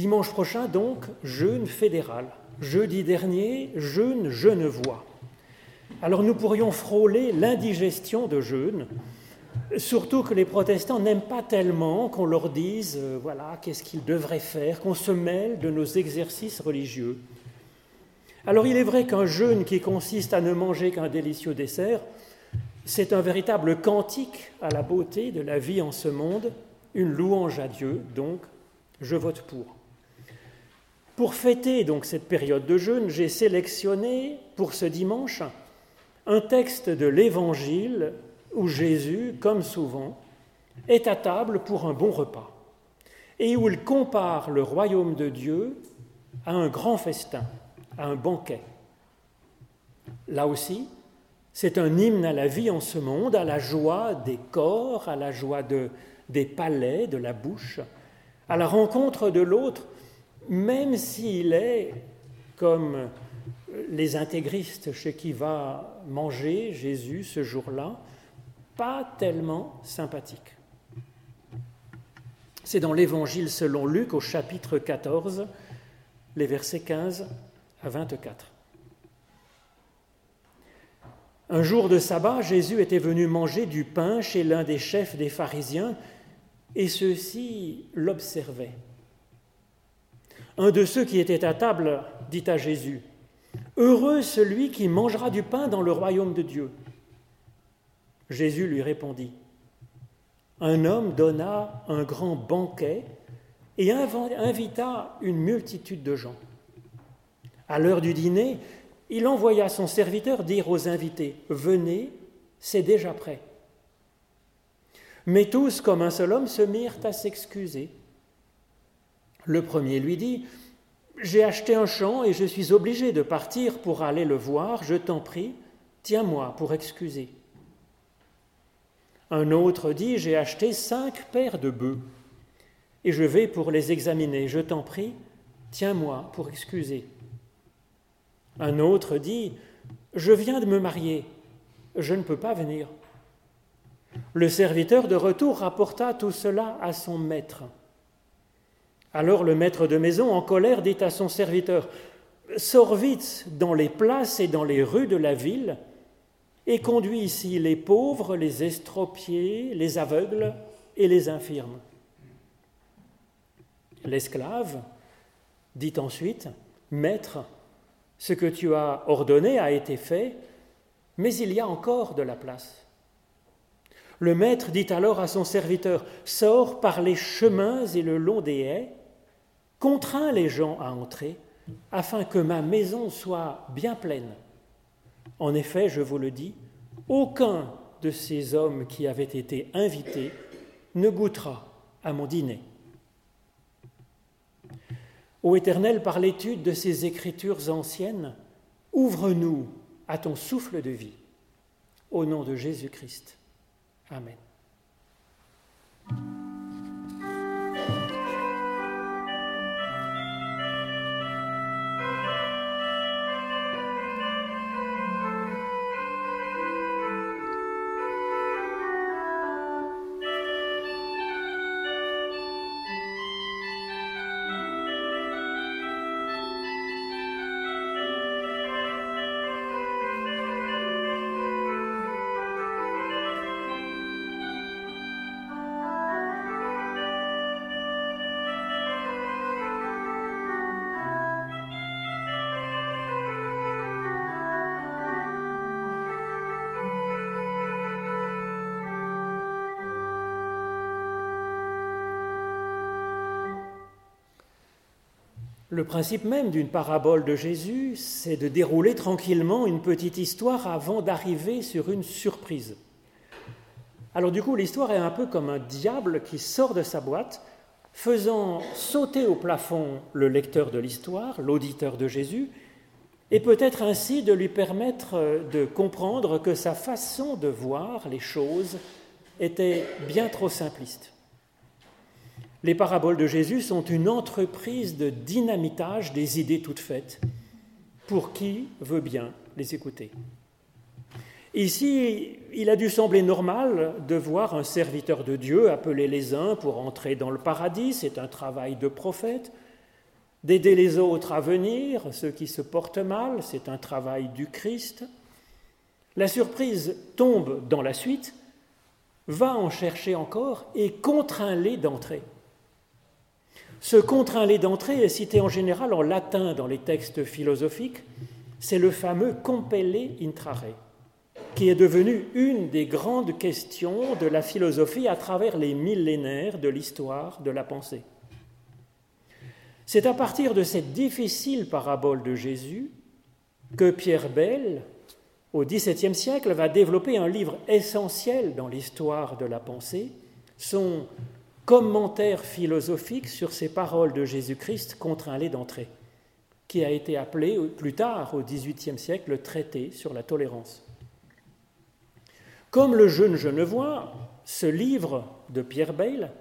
Dimanche prochain, donc, jeûne fédéral. Jeudi dernier, jeûne genevois. Alors nous pourrions frôler l'indigestion de jeûne, surtout que les protestants n'aiment pas tellement qu'on leur dise, euh, voilà, qu'est-ce qu'ils devraient faire, qu'on se mêle de nos exercices religieux. Alors il est vrai qu'un jeûne qui consiste à ne manger qu'un délicieux dessert, c'est un véritable cantique à la beauté de la vie en ce monde, une louange à Dieu, donc je vote pour. Pour fêter donc cette période de jeûne, j'ai sélectionné pour ce dimanche un texte de l'Évangile où Jésus, comme souvent, est à table pour un bon repas et où il compare le royaume de Dieu à un grand festin, à un banquet. Là aussi, c'est un hymne à la vie en ce monde, à la joie des corps, à la joie de, des palais, de la bouche, à la rencontre de l'autre, même s'il est, comme les intégristes chez qui va manger Jésus ce jour-là, pas tellement sympathique. C'est dans l'Évangile selon Luc au chapitre 14, les versets 15 à 24. Un jour de sabbat, Jésus était venu manger du pain chez l'un des chefs des pharisiens, et ceux-ci l'observaient. Un de ceux qui étaient à table dit à Jésus, Heureux celui qui mangera du pain dans le royaume de Dieu. Jésus lui répondit, Un homme donna un grand banquet et invita une multitude de gens. À l'heure du dîner, il envoya son serviteur dire aux invités, Venez, c'est déjà prêt. Mais tous, comme un seul homme, se mirent à s'excuser. Le premier lui dit, J'ai acheté un champ et je suis obligé de partir pour aller le voir, je t'en prie, tiens-moi pour excuser. Un autre dit, J'ai acheté cinq paires de bœufs et je vais pour les examiner, je t'en prie, tiens-moi pour excuser. Un autre dit, Je viens de me marier, je ne peux pas venir. Le serviteur de retour rapporta tout cela à son maître. Alors le maître de maison, en colère, dit à son serviteur, Sors vite dans les places et dans les rues de la ville, et conduis ici les pauvres, les estropiés, les aveugles et les infirmes. L'esclave dit ensuite, Maître, ce que tu as ordonné a été fait, mais il y a encore de la place. Le maître dit alors à son serviteur, Sors par les chemins et le long des haies, contrains les gens à entrer, afin que ma maison soit bien pleine. En effet, je vous le dis, aucun de ces hommes qui avaient été invités ne goûtera à mon dîner. Ô Éternel, par l'étude de ces écritures anciennes, ouvre-nous à ton souffle de vie. Au nom de Jésus-Christ. Amen. Le principe même d'une parabole de Jésus, c'est de dérouler tranquillement une petite histoire avant d'arriver sur une surprise. Alors du coup, l'histoire est un peu comme un diable qui sort de sa boîte, faisant sauter au plafond le lecteur de l'histoire, l'auditeur de Jésus, et peut-être ainsi de lui permettre de comprendre que sa façon de voir les choses était bien trop simpliste. Les paraboles de Jésus sont une entreprise de dynamitage des idées toutes faites pour qui veut bien les écouter. Ici, il a dû sembler normal de voir un serviteur de Dieu appeler les uns pour entrer dans le paradis, c'est un travail de prophète, d'aider les autres à venir, ceux qui se portent mal, c'est un travail du Christ. La surprise tombe dans la suite, va en chercher encore et contraint-les d'entrer. Ce contraint-les d'entrer est cité en général en latin dans les textes philosophiques, c'est le fameux compelle intrare, qui est devenu une des grandes questions de la philosophie à travers les millénaires de l'histoire de la pensée. C'est à partir de cette difficile parabole de Jésus que Pierre Bell, au XVIIe siècle, va développer un livre essentiel dans l'histoire de la pensée, son commentaire philosophique sur ces paroles de Jésus-Christ contraint-les d'entrer, qui a été appelé plus tard, au XVIIIe siècle, le traité sur la tolérance. Comme le jeune Genevois, ce livre de Pierre Bayle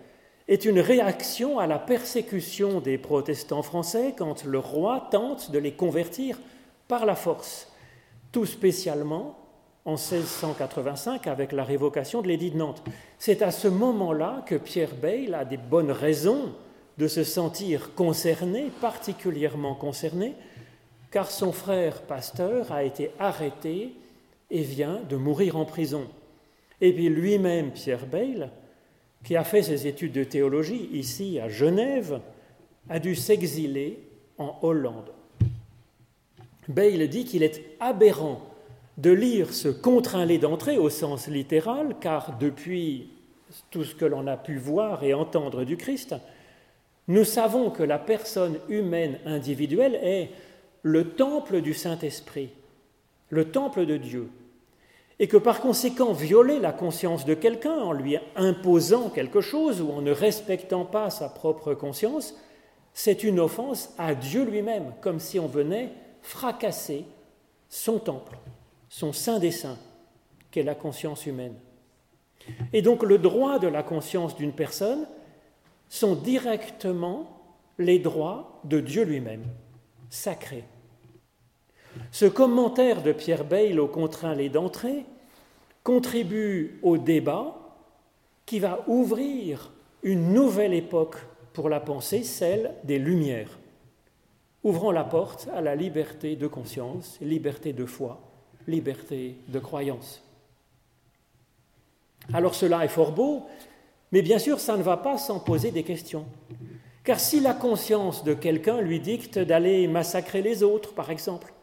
est une réaction à la persécution des protestants français quand le roi tente de les convertir par la force, tout spécialement en 1685 avec la révocation de l'édit de Nantes. C'est à ce moment-là que Pierre Bayle a des bonnes raisons de se sentir concerné, particulièrement concerné, car son frère pasteur a été arrêté et vient de mourir en prison. Et puis lui-même, Pierre Bayle, qui a fait ses études de théologie ici à Genève, a dû s'exiler en Hollande. Bayle dit qu'il est aberrant de lire ce contraint-les d'entrée au sens littéral, car depuis tout ce que l'on a pu voir et entendre du Christ, nous savons que la personne humaine individuelle est le temple du Saint-Esprit, le temple de Dieu et que par conséquent violer la conscience de quelqu'un en lui imposant quelque chose ou en ne respectant pas sa propre conscience, c'est une offense à Dieu lui-même, comme si on venait fracasser son temple, son saint des saints, qu'est la conscience humaine. Et donc le droit de la conscience d'une personne sont directement les droits de Dieu lui-même, sacrés. Ce commentaire de Pierre Bayle au contraint les d'entrée contribue au débat qui va ouvrir une nouvelle époque pour la pensée, celle des Lumières, ouvrant la porte à la liberté de conscience, liberté de foi, liberté de croyance. Alors cela est fort beau, mais bien sûr ça ne va pas sans poser des questions. Car si la conscience de quelqu'un lui dicte d'aller massacrer les autres, par exemple,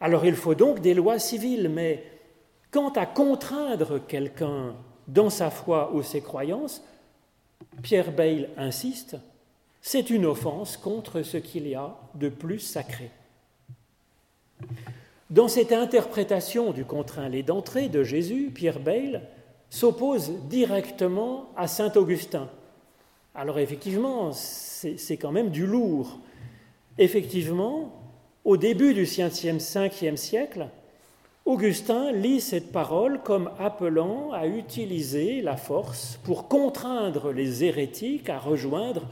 alors il faut donc des lois civiles, mais quant à contraindre quelqu'un dans sa foi ou ses croyances, Pierre Bayle insiste, c'est une offense contre ce qu'il y a de plus sacré. Dans cette interprétation du contraint-les d'entrée de Jésus, Pierre Bayle s'oppose directement à saint Augustin. Alors effectivement, c'est quand même du lourd. Effectivement, au début du 5e siècle, Augustin lit cette parole comme appelant à utiliser la force pour contraindre les hérétiques à rejoindre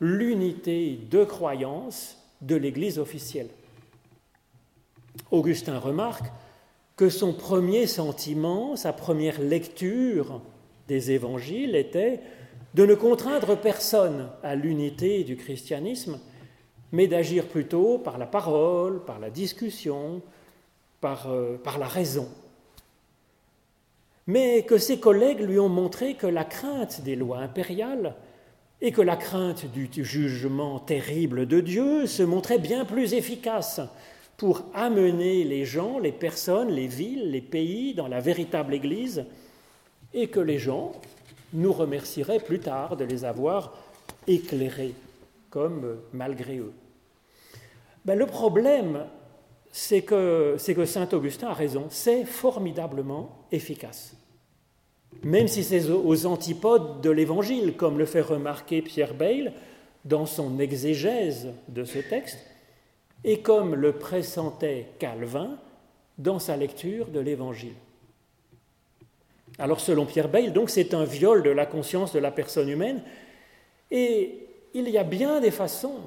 l'unité de croyance de l'Église officielle. Augustin remarque que son premier sentiment, sa première lecture des évangiles était de ne contraindre personne à l'unité du christianisme, mais d'agir plutôt par la parole, par la discussion, par, euh, la raison. Mais que ses collègues lui ont montré que la crainte des lois impériales et que la crainte du jugement terrible de Dieu se montrait bien plus efficace pour amener les gens, les personnes, les villes, les pays dans la véritable Église, et que les gens nous remercieraient plus tard de les avoir éclairés comme malgré eux. Ben, le problème, c'est que, que Saint Augustin a raison, c'est formidablement efficace. Même si c'est aux antipodes de l'Évangile, comme le fait remarquer Pierre Bayle dans son exégèse de ce texte, et comme le pressentait Calvin dans sa lecture de l'Évangile. Alors selon Pierre Bayle, donc c'est un viol de la conscience de la personne humaine, et il y a bien des façons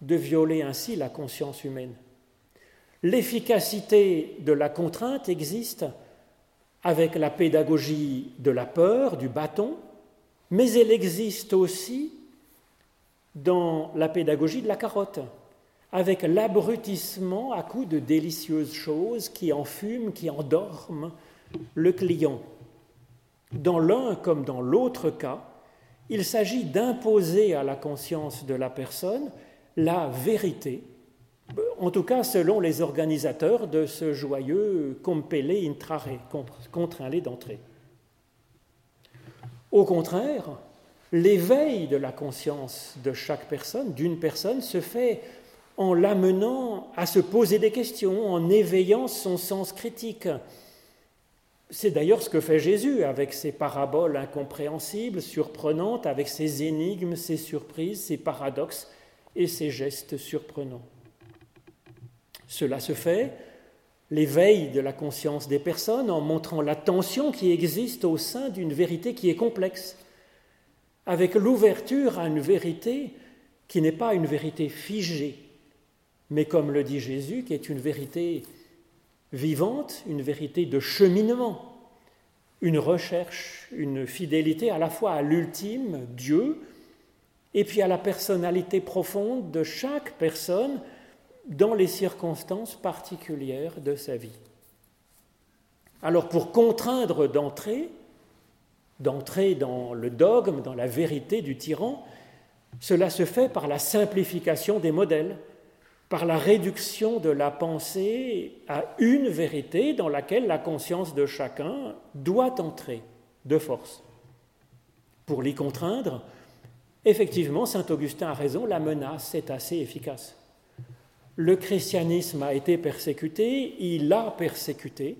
de violer ainsi la conscience humaine. L'efficacité de la contrainte existe avec la pédagogie de la peur, du bâton, mais elle existe aussi dans la pédagogie de la carotte, avec l'abrutissement à coups de délicieuses choses qui enfument, qui endorment le client. Dans l'un comme dans l'autre cas, il s'agit d'imposer à la conscience de la personne la vérité, en tout cas selon les organisateurs de ce joyeux compele intrare, contraint-les d'entrer. Au contraire, l'éveil de la conscience de chaque personne, d'une personne, se fait en l'amenant à se poser des questions, en éveillant son sens critique. C'est d'ailleurs ce que fait Jésus avec ses paraboles incompréhensibles, surprenantes, avec ses énigmes, ses surprises, ses paradoxes et ses gestes surprenants. Cela se fait l'éveil de la conscience des personnes en montrant la tension qui existe au sein d'une vérité qui est complexe, avec l'ouverture à une vérité qui n'est pas une vérité figée, mais comme le dit Jésus, qui est une vérité vivante, une vérité de cheminement, une recherche, une fidélité à la fois à l'ultime, Dieu, et puis à la personnalité profonde de chaque personne dans les circonstances particulières de sa vie. Alors pour contraindre d'entrer, d'entrer dans le dogme, dans la vérité du tyran, cela se fait par la simplification des modèles, par la réduction de la pensée à une vérité dans laquelle la conscience de chacun doit entrer de force. Pour l'y contraindre, effectivement, Saint Augustin a raison, la menace est assez efficace. Le christianisme a été persécuté, il a persécuté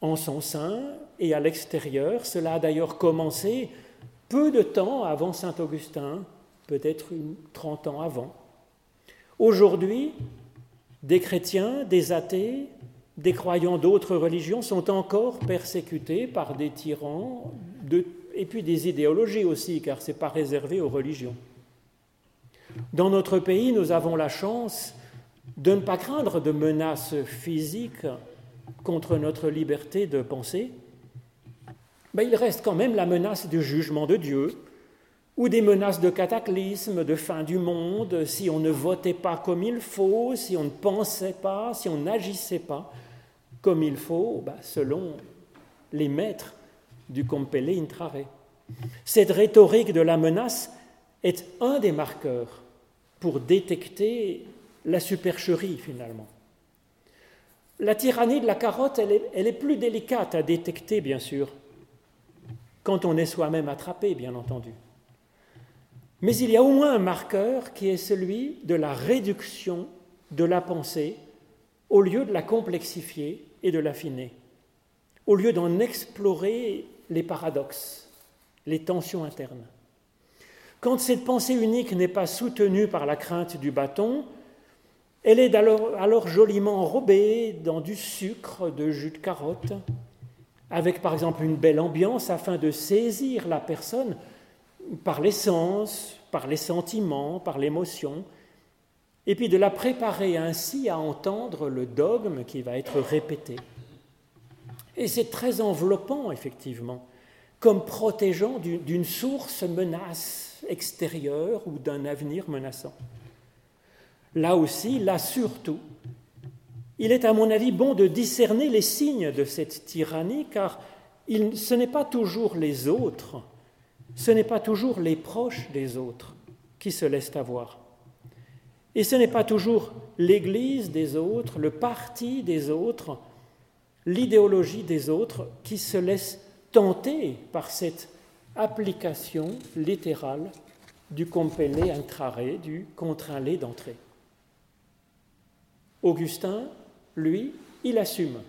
en son sein et à l'extérieur. Cela a d'ailleurs commencé peu de temps avant Saint Augustin, peut-être 30 ans avant. Aujourd'hui, des chrétiens, des athées, des croyants d'autres religions sont encore persécutés par des tyrans et puis des idéologies aussi, car ce n'est pas réservé aux religions. Dans notre pays, nous avons la chance de ne pas craindre de menaces physiques contre notre liberté de penser. Mais il reste quand même la menace du jugement de Dieu, ou des menaces de cataclysme, de fin du monde, si on ne votait pas comme il faut, si on ne pensait pas, si on n'agissait pas comme il faut, bah, selon les maîtres du compelle intrare. Cette rhétorique de la menace est un des marqueurs pour détecter la supercherie finalement. La tyrannie de la carotte, elle est, elle est plus délicate à détecter, bien sûr, quand on est soi-même attrapé, bien entendu. Mais il y a au moins un marqueur qui est celui de la réduction de la pensée au lieu de la complexifier et de l'affiner, au lieu d'en explorer les paradoxes, les tensions internes. Quand cette pensée unique n'est pas soutenue par la crainte du bâton, elle est alors, alors, joliment enrobée dans du sucre de jus de carotte, avec par exemple une belle ambiance afin de saisir la personne par les sens, par les sentiments, par l'émotion, et puis de la préparer ainsi à entendre le dogme qui va être répété. Et c'est très enveloppant, effectivement, comme protégeant d'une source menace extérieure ou d'un avenir menaçant. Là aussi, là surtout, il est à mon avis bon de discerner les signes de cette tyrannie, car ce n'est pas toujours les autres ce n'est pas toujours les proches des autres qui se laissent avoir. Et ce n'est pas toujours l'Église des autres, le parti des autres, l'idéologie des autres qui se laissent tenter par cette application littérale du compellé intrare, du contraint-lé d'entrée. Augustin, lui, il assume.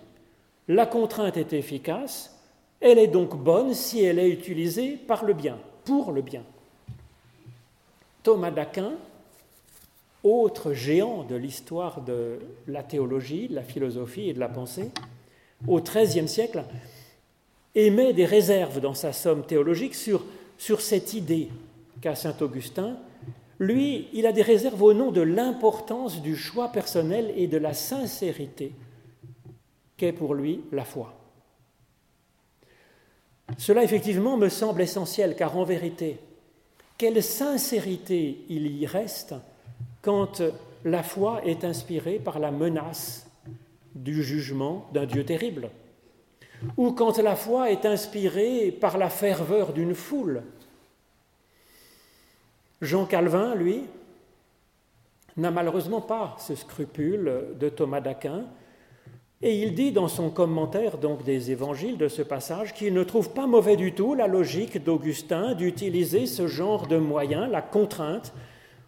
La contrainte est efficace, elle est donc bonne si elle est utilisée par le bien, pour le bien. Thomas d'Aquin, autre géant de l'histoire de la théologie, de la philosophie et de la pensée, au XIIIe siècle, émet des réserves dans sa somme théologique sur, sur cette idée qu'a saint Augustin. Lui, il a des réserves au nom de l'importance du choix personnel et de la sincérité qu'est pour lui la foi. Cela, effectivement, me semble essentiel, car en vérité, quelle sincérité il y reste quand la foi est inspirée par la menace du jugement d'un Dieu terrible, ou quand la foi est inspirée par la ferveur d'une foule. Jean Calvin, lui, n'a malheureusement pas ce scrupule de Thomas d'Aquin, et il dit dans son commentaire donc des évangiles de ce passage qu'il ne trouve pas mauvais du tout la logique d'Augustin d'utiliser ce genre de moyen, la contrainte,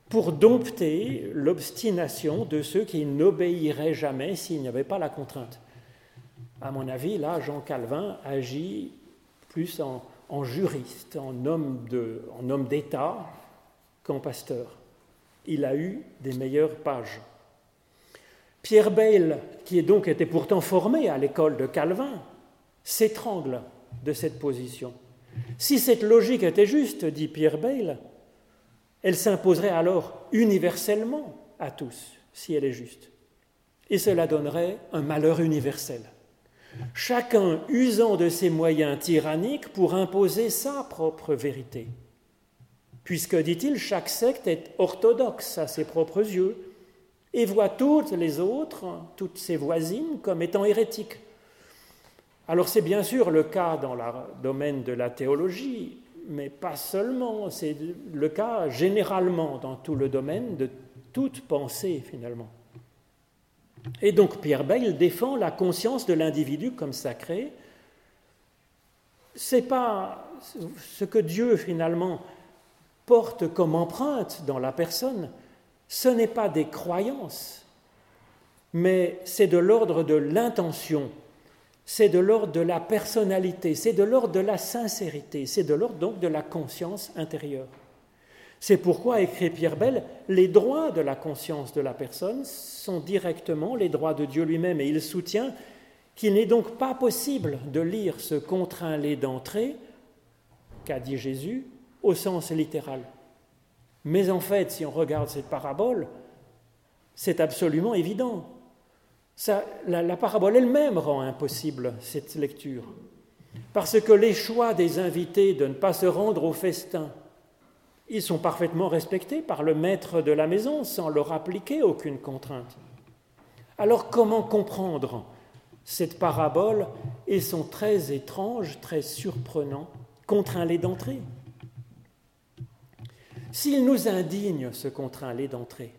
pour dompter l'obstination de ceux qui n'obéiraient jamais s'il n'y avait pas la contrainte. À mon avis, là, Jean Calvin agit plus en, juriste, en homme d'État qu'en pasteur. Il a eu des meilleures pages. Pierre Bayle, qui donc était pourtant formé à l'école de Calvin, s'étrangle de cette position. Si cette logique était juste, dit Pierre Bayle, elle s'imposerait alors universellement à tous, si elle est juste. Et cela donnerait un malheur universel. Chacun usant de ses moyens tyranniques pour imposer sa propre vérité. Puisque, dit-il, chaque secte est orthodoxe à ses propres yeux, et voit toutes les autres, toutes ses voisines, comme étant hérétiques. Alors c'est bien sûr le cas dans le domaine de la théologie, mais pas seulement, c'est le cas généralement dans tout le domaine de toute pensée finalement. Et donc Pierre Bayle défend la conscience de l'individu comme sacré. C'est pas ce que Dieu finalement porte comme empreinte dans la personne, ce n'est pas des croyances, mais c'est de l'ordre de l'intention, c'est de l'ordre de la personnalité, c'est de l'ordre de la sincérité, c'est de l'ordre donc de la conscience intérieure. C'est pourquoi, écrit Pierre Bell, les droits de la conscience de la personne sont directement les droits de Dieu lui-même, et il soutient qu'il n'est donc pas possible de lire ce contraint-les d'entrée, qu'a dit Jésus, au sens littéral. Mais en fait, si on regarde cette parabole, c'est absolument évident. la, parabole elle-même rend impossible cette lecture. Parce que les choix des invités de ne pas se rendre au festin, ils sont parfaitement respectés par le maître de la maison sans leur appliquer aucune contrainte. Alors comment comprendre cette parabole et son très étrange, très surprenant contraint-les d'entrer? S'il nous indigne ce contraint-les d'entrer,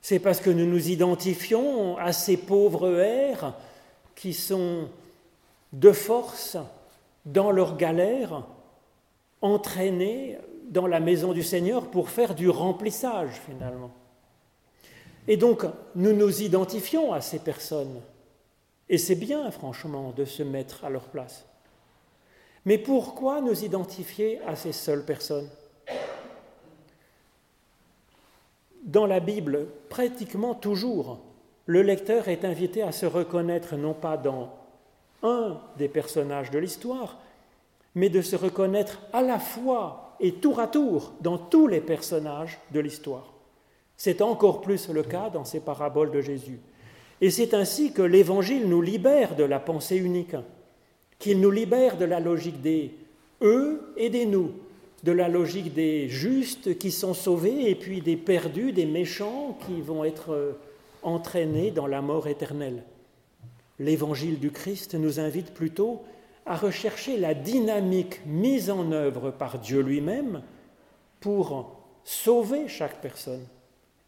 c'est parce que nous nous identifions à ces pauvres airs qui sont de force dans leur galère, entraînés dans la maison du Seigneur pour faire du remplissage finalement. Et donc nous nous identifions à ces personnes. Et c'est bien franchement de se mettre à leur place. Mais pourquoi nous identifier à ces seules personnes? Dans la Bible, pratiquement toujours, le lecteur est invité à se reconnaître non pas dans un des personnages de l'histoire, mais de se reconnaître à la fois et tour à tour dans tous les personnages de l'histoire. C'est encore plus le cas dans ces paraboles de Jésus. Et c'est ainsi que l'Évangile nous libère de la pensée unique, qu'il nous libère de la logique des eux et des nous, de la logique des justes qui sont sauvés et puis des perdus, des méchants qui vont être euh, entraînés dans la mort éternelle. L'évangile du Christ nous invite plutôt à rechercher la dynamique mise en œuvre par Dieu lui-même pour sauver chaque personne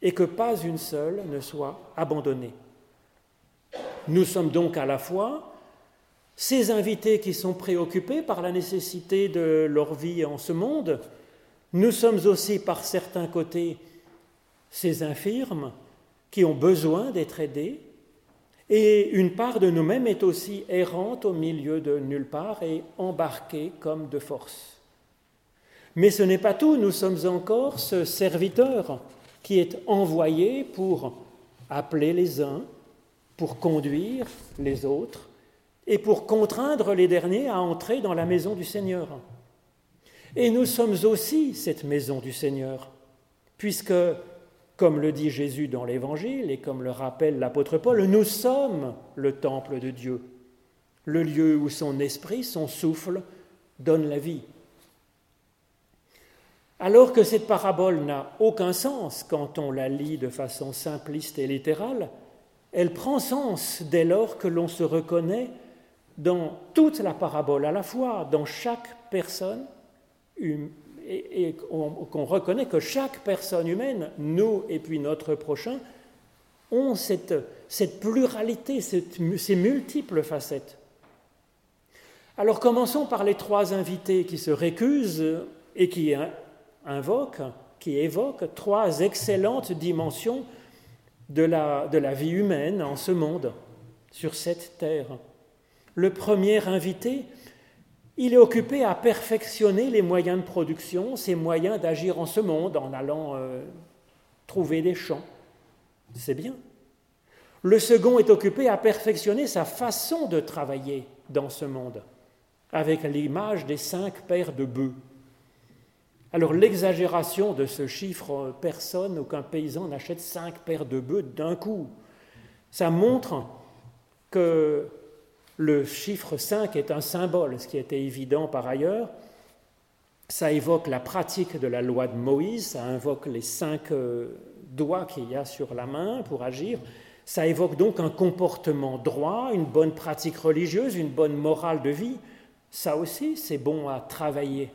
et que pas une seule ne soit abandonnée. Nous sommes donc à la fois ces invités qui sont préoccupés par la nécessité de leur vie en ce monde, nous sommes aussi par certains côtés ces infirmes qui ont besoin d'être aidés, et une part de nous-mêmes est aussi errante au milieu de nulle part et embarquée comme de force. Mais ce n'est pas tout, nous sommes encore ce serviteur qui est envoyé pour appeler les uns, pour conduire les autres, et pour contraindre les derniers à entrer dans la maison du Seigneur. Et nous sommes aussi cette maison du Seigneur, puisque, comme le dit Jésus dans l'Évangile et comme le rappelle l'apôtre Paul, nous sommes le temple de Dieu, le lieu où son esprit, son souffle, donne la vie. Alors que cette parabole n'a aucun sens quand on la lit de façon simpliste et littérale, elle prend sens dès lors que l'on se reconnaît dans toute la parabole à la fois, dans chaque personne, et, qu'on reconnaît que chaque personne humaine, nous et puis notre prochain, ont cette, pluralité, ces multiples facettes. Alors commençons par les trois invités qui se récusent et qui invoquent, qui évoquent trois excellentes dimensions la, de la vie humaine en ce monde, sur cette terre. Le premier invité, il est occupé à perfectionner les moyens de production, ses moyens d'agir en ce monde en allant euh, trouver des champs. C'est bien. Le second est occupé à perfectionner sa façon de travailler dans ce monde, avec l'image des cinq paires de bœufs. Alors l'exagération de ce chiffre, personne, aucun paysan n'achète cinq paires de bœufs d'un coup. Ça montre que le chiffre 5 est un symbole, ce qui était évident par ailleurs. Ça évoque la pratique de la loi de Moïse, ça invoque les cinq euh, doigts qu'il y a sur la main pour agir. Ça évoque donc un comportement droit, une bonne pratique religieuse, une bonne morale de vie. Ça aussi, c'est bon à travailler.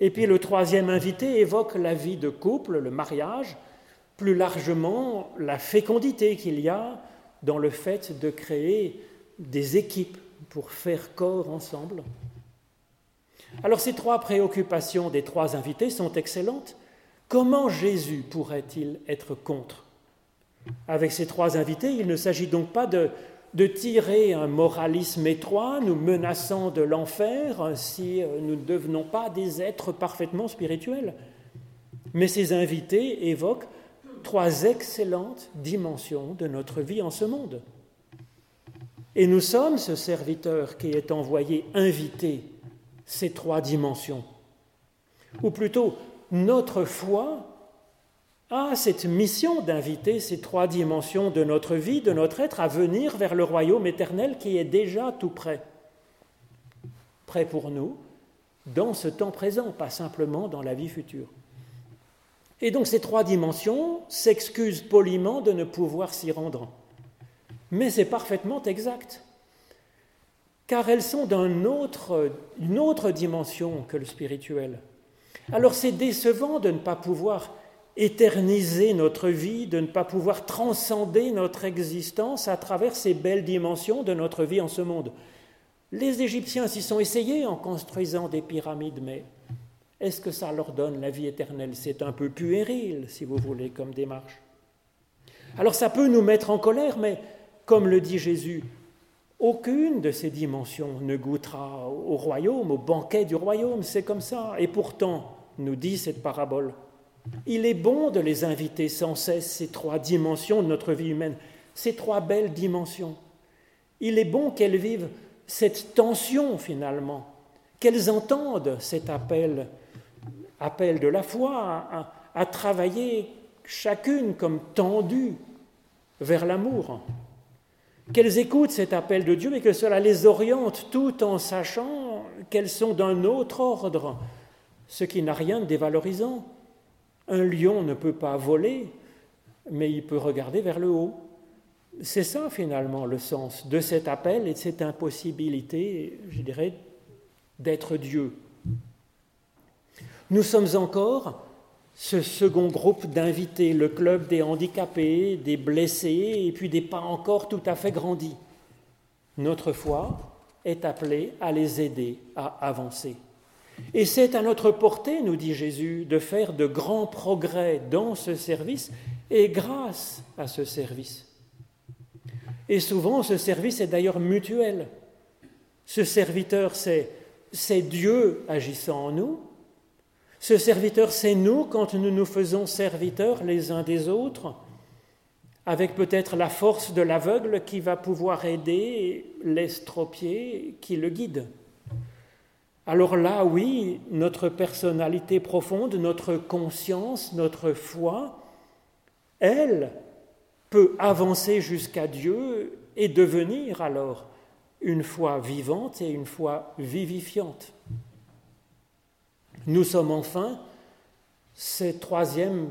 Et puis le troisième invité évoque la vie de couple, le mariage, plus largement la fécondité qu'il y a dans le fait de créer des équipes pour faire corps ensemble. Alors ces trois préoccupations des trois invités sont excellentes. Comment Jésus pourrait-il être contre? Avec ces trois invités, il ne s'agit donc pas de, de tirer un moralisme étroit, nous menaçant de l'enfer si euh, nous ne devenons pas des êtres parfaitement spirituels. Mais ces invités évoquent trois excellentes dimensions de notre vie en ce monde. Et nous sommes ce serviteur qui est envoyé inviter ces trois dimensions. Ou plutôt, notre foi a cette mission d'inviter ces trois dimensions de notre vie, de notre être, à venir vers le royaume éternel qui est déjà tout prêt. Prêt pour nous, dans ce temps présent, pas simplement dans la vie future. Et donc ces trois dimensions s'excusent poliment de ne pouvoir s'y rendre mais c'est parfaitement exact, car elles sont d'une autre, dimension que le spirituel. Alors c'est décevant de ne pas pouvoir éterniser notre vie, de ne pas pouvoir transcender notre existence à travers ces belles dimensions de notre vie en ce monde. Les Égyptiens s'y sont essayés en construisant des pyramides, mais est-ce que ça leur donne la vie éternelle? C'est un peu puéril, si vous voulez, comme démarche. Alors ça peut nous mettre en colère, mais comme le dit Jésus, aucune de ces dimensions ne goûtera au royaume, au banquet du royaume, c'est comme ça. Et pourtant, nous dit cette parabole, il est bon de les inviter sans cesse, ces trois dimensions de notre vie humaine, ces trois belles dimensions. Il est bon qu'elles vivent cette tension finalement, qu'elles entendent cet appel, appel de la foi à, à travailler chacune comme tendue vers l'amour qu'elles écoutent cet appel de Dieu et que cela les oriente tout en sachant qu'elles sont d'un autre ordre, ce qui n'a rien de dévalorisant. Un lion ne peut pas voler, mais il peut regarder vers le haut. C'est ça finalement le sens de cet appel et de cette impossibilité, je dirais, d'être Dieu. Nous sommes encore ce second groupe d'invités, le club des handicapés, des blessés et puis des pas encore tout à fait grandis. Notre foi est appelée à les aider à avancer. Et c'est à notre portée, nous dit Jésus, de faire de grands progrès dans ce service et grâce à ce service. Et souvent, ce service est d'ailleurs mutuel. Ce serviteur, c'est, Dieu agissant en nous, ce serviteur, c'est nous quand nous nous faisons serviteurs les uns des autres, avec peut-être la force de l'aveugle qui va pouvoir aider l'estropié qui le guide. Alors là, oui, notre personnalité profonde, notre conscience, notre foi, elle peut avancer jusqu'à Dieu et devenir alors une foi vivante et une foi vivifiante. Nous sommes enfin cette troisième,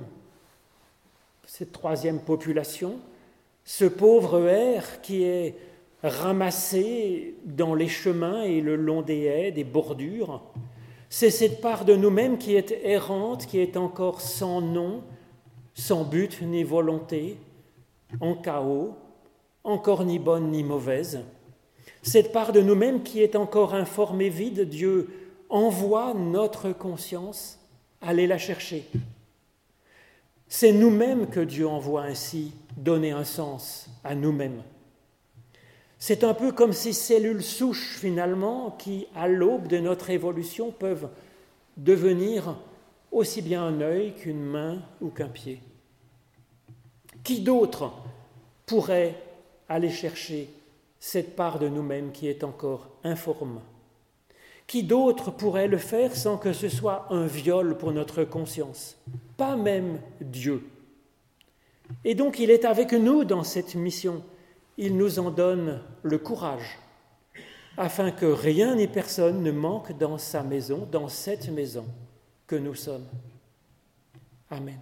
population, ce pauvre air qui est ramassé dans les chemins et le long des haies, des bordures, c'est cette part de nous-mêmes qui est errante, qui est encore sans nom, sans but ni volonté, en chaos, encore ni bonne ni mauvaise. Cette part de nous-mêmes qui est encore informée vide, Dieu envoie notre conscience aller la chercher. C'est nous-mêmes que Dieu envoie ainsi donner un sens à nous-mêmes. C'est un peu comme ces cellules souches, finalement, qui, à l'aube de notre évolution, peuvent devenir aussi bien un œil qu'une main ou qu'un pied. Qui d'autre pourrait aller chercher cette part de nous-mêmes qui est encore informe? Qui d'autre pourrait le faire sans que ce soit un viol pour notre conscience? Pas même Dieu. Et donc il est avec nous dans cette mission il nous en donne le courage, afin que rien ni personne ne manque dans sa maison, dans cette maison que nous sommes. Amen.